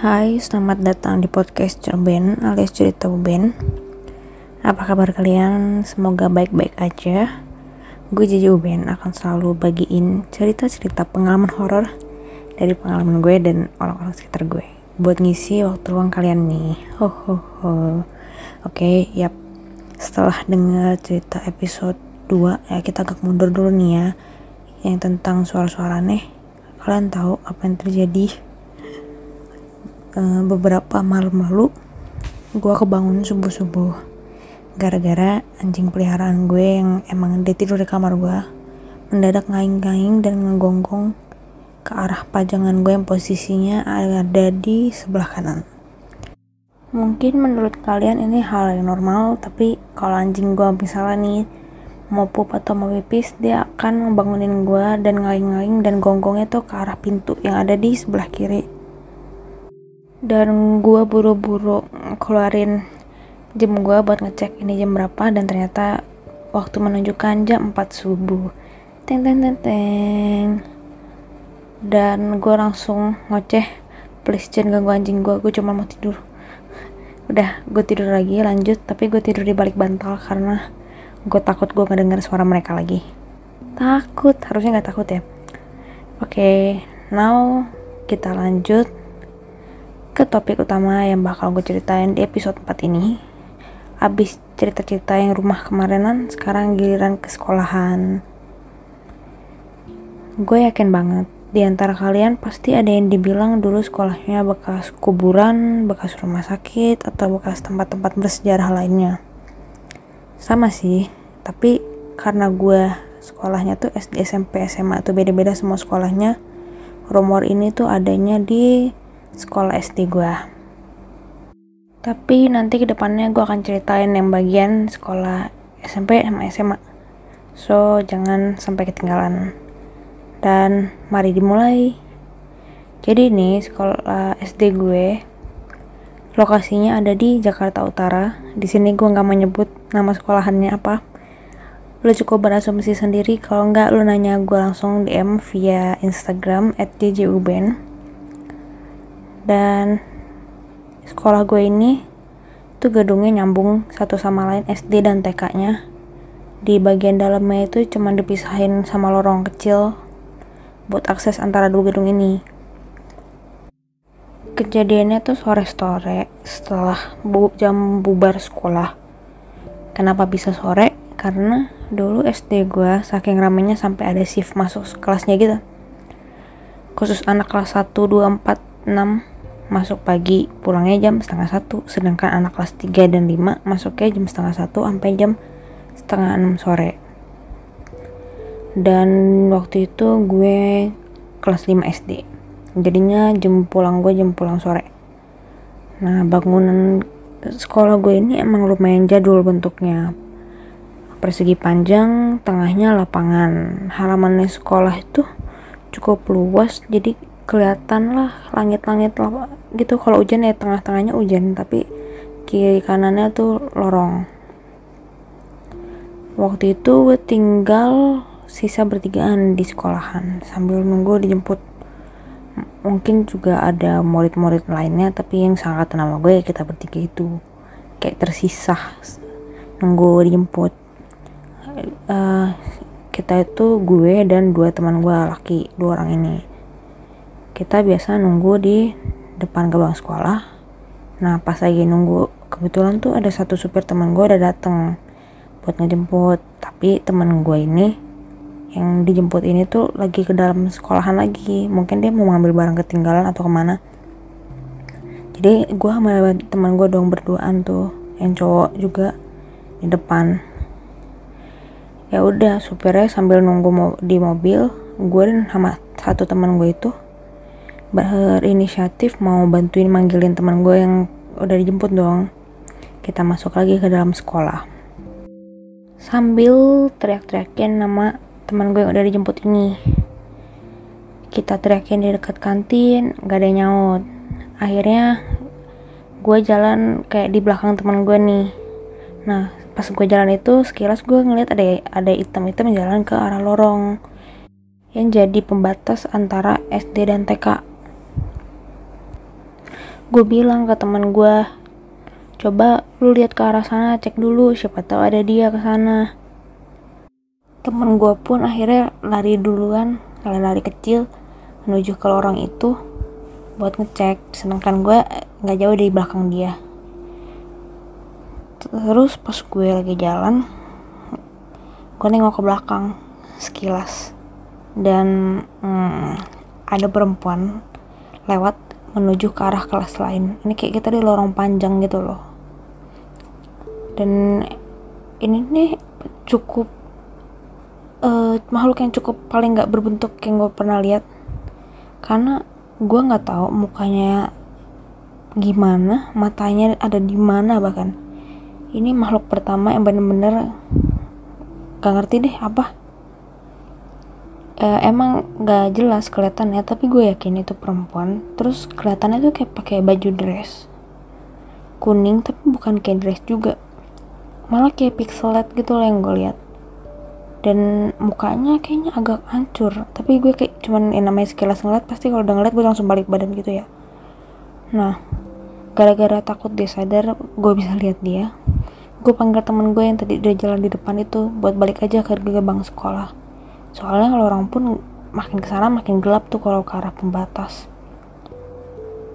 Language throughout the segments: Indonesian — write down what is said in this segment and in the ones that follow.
Hai, selamat datang di podcast Cerben alias Cerita Uben Apa kabar kalian? Semoga baik-baik aja. Gue Jiji Uben akan selalu bagiin cerita-cerita pengalaman horor dari pengalaman gue dan orang-orang sekitar gue. Buat ngisi waktu luang kalian nih. Ho ho ho. Oke, yap. Setelah dengar cerita episode 2 ya kita agak mundur dulu nih ya Yang tentang suara-suara aneh. Kalian tahu apa yang terjadi uh, beberapa malam lalu gue kebangun subuh subuh gara-gara anjing peliharaan gue yang emang dia tidur di kamar gue mendadak ngaing-ngaing dan ngegonggong ke arah pajangan gue yang posisinya ada di sebelah kanan. Mungkin menurut kalian ini hal yang normal tapi kalau anjing gue misalnya nih mau pup atau mau pipis dia akan ngebangunin gue dan ngaing-ngaing dan gonggongnya tuh ke arah pintu yang ada di sebelah kiri dan gue buru-buru keluarin jam gue buat ngecek ini jam berapa dan ternyata waktu menunjukkan jam 4 subuh. Teng teng teng teng. Dan gue langsung ngoceh please jangan ganggu anjing gue gue cuma mau tidur. Udah gue tidur lagi lanjut. Tapi gue tidur di balik bantal karena gue takut gue ngedenger suara mereka lagi. Takut harusnya nggak takut ya. Oke okay, now kita lanjut ke topik utama yang bakal gue ceritain di episode 4 ini. Abis cerita-cerita yang rumah kemarinan, sekarang giliran ke sekolahan. Gue yakin banget, di antara kalian pasti ada yang dibilang dulu sekolahnya bekas kuburan, bekas rumah sakit, atau bekas tempat-tempat bersejarah lainnya. Sama sih, tapi karena gue sekolahnya tuh SD, SMP, SMA tuh beda-beda semua sekolahnya Rumor ini tuh adanya di sekolah SD gue tapi nanti ke depannya gue akan ceritain yang bagian sekolah SMP sama SMA so jangan sampai ketinggalan. Dan mari dimulai. Jadi ini sekolah SD gue lokasinya ada di Jakarta Utara. Di sini gue nggak menyebut nama sekolahannya apa. Lo cukup berasumsi sendiri. Kalau nggak lo nanya gue langsung DM via Instagram at jjuben dan sekolah gue ini tuh gedungnya nyambung satu sama lain SD dan TK nya di bagian dalamnya itu cuma dipisahin sama lorong kecil buat akses antara dua gedung ini. Kejadiannya tuh sore-sore setelah bu jam bubar sekolah. Kenapa bisa sore? Karena dulu SD gue saking ramenya sampai ada shift masuk kelasnya gitu. Khusus anak kelas 1, 2, 4, 6 masuk pagi pulangnya jam setengah satu sedangkan anak kelas 3 dan 5 masuknya jam setengah satu sampai jam setengah enam sore. Dan waktu itu gue kelas 5 SD jadinya jam pulang gue jam pulang sore. Nah bangunan sekolah gue ini emang lumayan jadul bentuknya. Persegi panjang tengahnya lapangan. Halamannya sekolah itu cukup luas jadi kelihatan lah langit-langit gitu. Kalau hujan ya tengah-tengahnya hujan tapi kiri kanannya tuh lorong. Waktu itu gue tinggal sisa bertigaan di sekolahan sambil nunggu dijemput. Mungkin juga ada murid-murid lainnya tapi yang sangat nama gue ya kita bertiga itu. Kayak tersisa nunggu dijemput. Uh, kita itu gue dan dua teman gue laki dua orang ini kita biasa nunggu di depan gerbang sekolah. Nah pas lagi nunggu kebetulan tuh ada satu supir teman gue udah dateng buat ngejemput. Tapi teman gue ini yang dijemput ini tuh lagi ke dalam sekolahan lagi. Mungkin dia mau ngambil barang ketinggalan atau ke mana. Jadi gue sama teman gue dong berduaan tuh yang cowok juga di depan. Ya udah supirnya sambil nunggu di mobil gue dan sama satu teman gue itu berinisiatif mau bantuin manggilin teman gue yang udah dijemput dong kita masuk lagi ke dalam sekolah. Sambil teriak-teriakin nama teman gue yang udah dijemput ini. Kita teriakin di dekat kantin gak ada yang nyaut. Akhirnya gue jalan kayak di belakang teman gue nih. Nah pas gue jalan itu sekilas gue ngeliat ada ada hitam-hitam jalan ke arah lorong yang jadi pembatas antara SD dan TK gue bilang ke teman gue coba lu lihat ke arah sana cek dulu siapa tahu ada dia ke sana. Temen gue pun akhirnya lari duluan lari-lari kecil menuju ke lorong itu buat ngecek. Sedangkan gue nggak jauh dari belakang dia. Terus pas gue lagi jalan gue nengok ke belakang sekilas. Dan hmm, ada perempuan lewat menuju ke arah kelas lain. Ini kayak kita di lorong panjang gitu loh. Dan ini nih cukup uh, makhluk yang cukup paling nggak berbentuk yang gue pernah lihat. Karena gue nggak tahu mukanya gimana matanya ada di mana bahkan. Ini makhluk pertama yang bener-bener gak ngerti deh apa uh, emang gak jelas kelihatannya tapi gue yakin itu perempuan. Terus kelihatannya tuh kayak pakai baju dress kuning tapi bukan kayak dress juga. Malah kayak pixelet gitu loh yang gue lihat. Dan mukanya kayaknya agak hancur. Tapi gue kayak cuman yang namanya sekilas ngeliat pasti kalau udah ngeliat gue langsung balik badan gitu ya. Nah gara-gara takut dia sadar gue bisa lihat dia. Gue panggil temen gue yang tadi udah jalan di depan itu buat balik aja ke gerbang sekolah soalnya kalau orang pun makin ke sana makin gelap tuh kalau ke arah pembatas.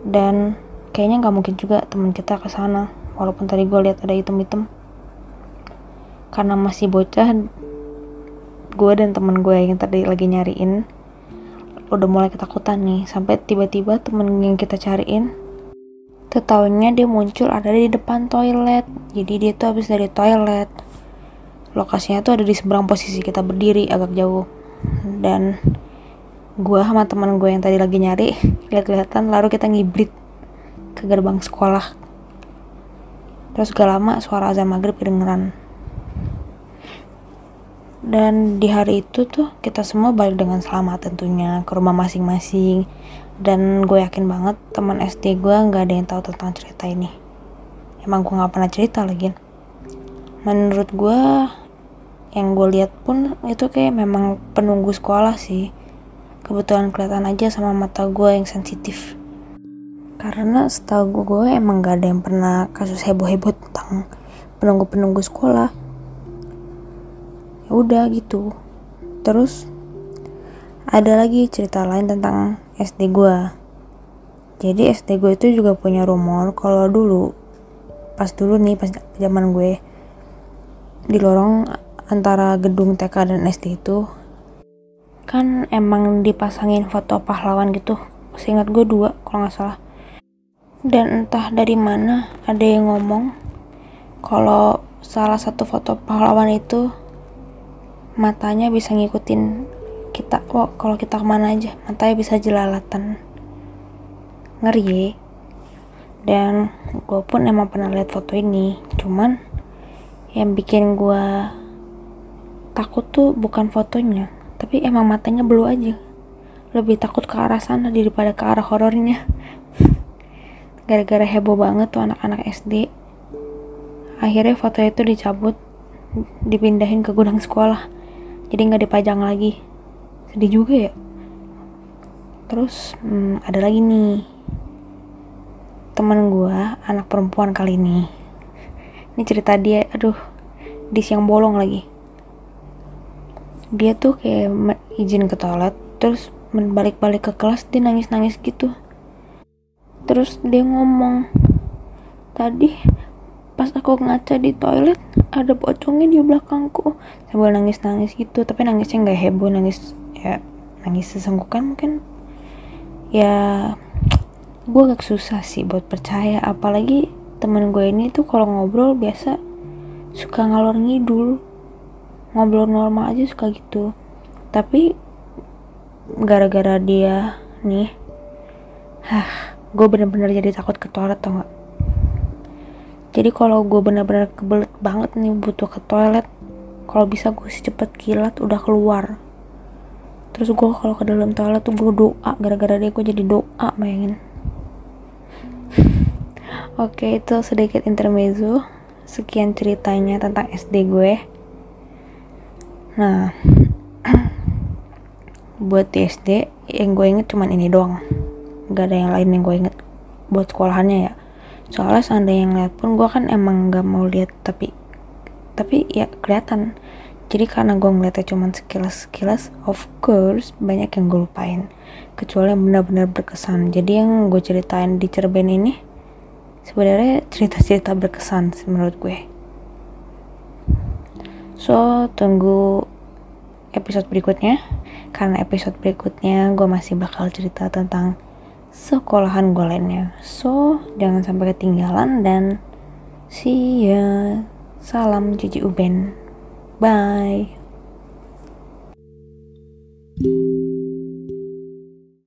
Dan kayaknya nggak mungkin juga teman kita ke sana walaupun tadi gue lihat ada item-item. Karena masih bocah gue dan temen gue yang tadi lagi nyariin udah mulai ketakutan nih. Sampai tiba-tiba temen yang kita cariin Tetahunya dia muncul ada di depan toilet. Jadi dia tuh habis dari toilet lokasinya tuh ada di seberang posisi kita berdiri agak jauh. Dan gue sama teman gue yang tadi lagi nyari lihat-lihatan lalu kita ngibrit ke gerbang sekolah. Terus gak lama suara azan maghrib kedengeran. Dan di hari itu tuh kita semua balik dengan selamat tentunya ke rumah masing-masing. Dan gue yakin banget teman SD gue nggak ada yang tahu tentang cerita ini. Emang gue nggak pernah cerita lagi. Menurut gue yang gue lihat pun itu kayak memang penunggu sekolah sih. Kebetulan kelihatan aja sama mata gue yang sensitif. Karena setahu gue emang gak ada yang pernah kasus heboh-heboh tentang penunggu-penunggu sekolah. Ya udah gitu. Terus ada lagi cerita lain tentang SD gue jadi SD gue itu juga punya rumor kalau dulu pas dulu nih pas zaman gue di lorong antara gedung TK dan SD itu kan emang dipasangin foto pahlawan gitu. Seingat gue dua kalau nggak salah. Dan entah dari mana ada yang ngomong kalau salah satu foto pahlawan itu matanya bisa ngikutin kita. Oh, kalau kita ke mana aja matanya bisa jelalatan. Ngeri ya. Dan gue pun emang pernah lihat foto ini. Cuman yang bikin gue takut tuh bukan fotonya tapi emang matanya blue aja. Lebih takut ke arah sana daripada ke arah horornya. Gara-gara heboh banget tuh anak-anak SD akhirnya foto itu dicabut dipindahin ke gudang sekolah. Jadi nggak dipajang lagi. Sedih juga ya. Terus hmm, ada lagi nih. Temen gue anak perempuan kali ini. Ini cerita dia aduh di siang bolong lagi dia tuh kayak izin ke toilet terus balik-balik ke kelas dia nangis-nangis gitu. Terus dia ngomong tadi pas aku ngaca di toilet ada pocongnya di belakangku. Sambil nangis-nangis gitu tapi nangisnya nggak heboh nangis ya nangis sesenggukan mungkin. Ya gue agak susah sih buat percaya apalagi temen gue ini tuh kalau ngobrol biasa suka ngalor ngidul ngobrol normal aja suka gitu. Tapi gara-gara dia nih hah gue bener-bener jadi takut ke toilet tau gak jadi kalau gue bener-bener kebelet banget nih butuh ke toilet kalau bisa gue cepet kilat udah keluar. Terus gue kalau ke dalam toilet tuh gue doa gara-gara dia gue jadi doa bayangin. Oke itu sedikit intermezzo sekian ceritanya tentang SD gue nah buat di SD yang gue inget cuman ini doang. Gak ada yang lain yang gue inget buat sekolahannya ya. Soalnya seandainya yang lihat pun gue kan emang gak mau lihat tapi tapi ya kelihatan. Jadi karena gue ngeliatnya cuma sekilas-sekilas of course banyak yang gue lupain. Kecuali yang benar-benar berkesan. Jadi yang gue ceritain di cerben ini sebenarnya cerita-cerita berkesan menurut gue so tunggu episode berikutnya karena episode berikutnya gue masih bakal cerita tentang sekolahan gue lainnya so jangan sampai ketinggalan dan see ya Salam Cici Uben. Bye.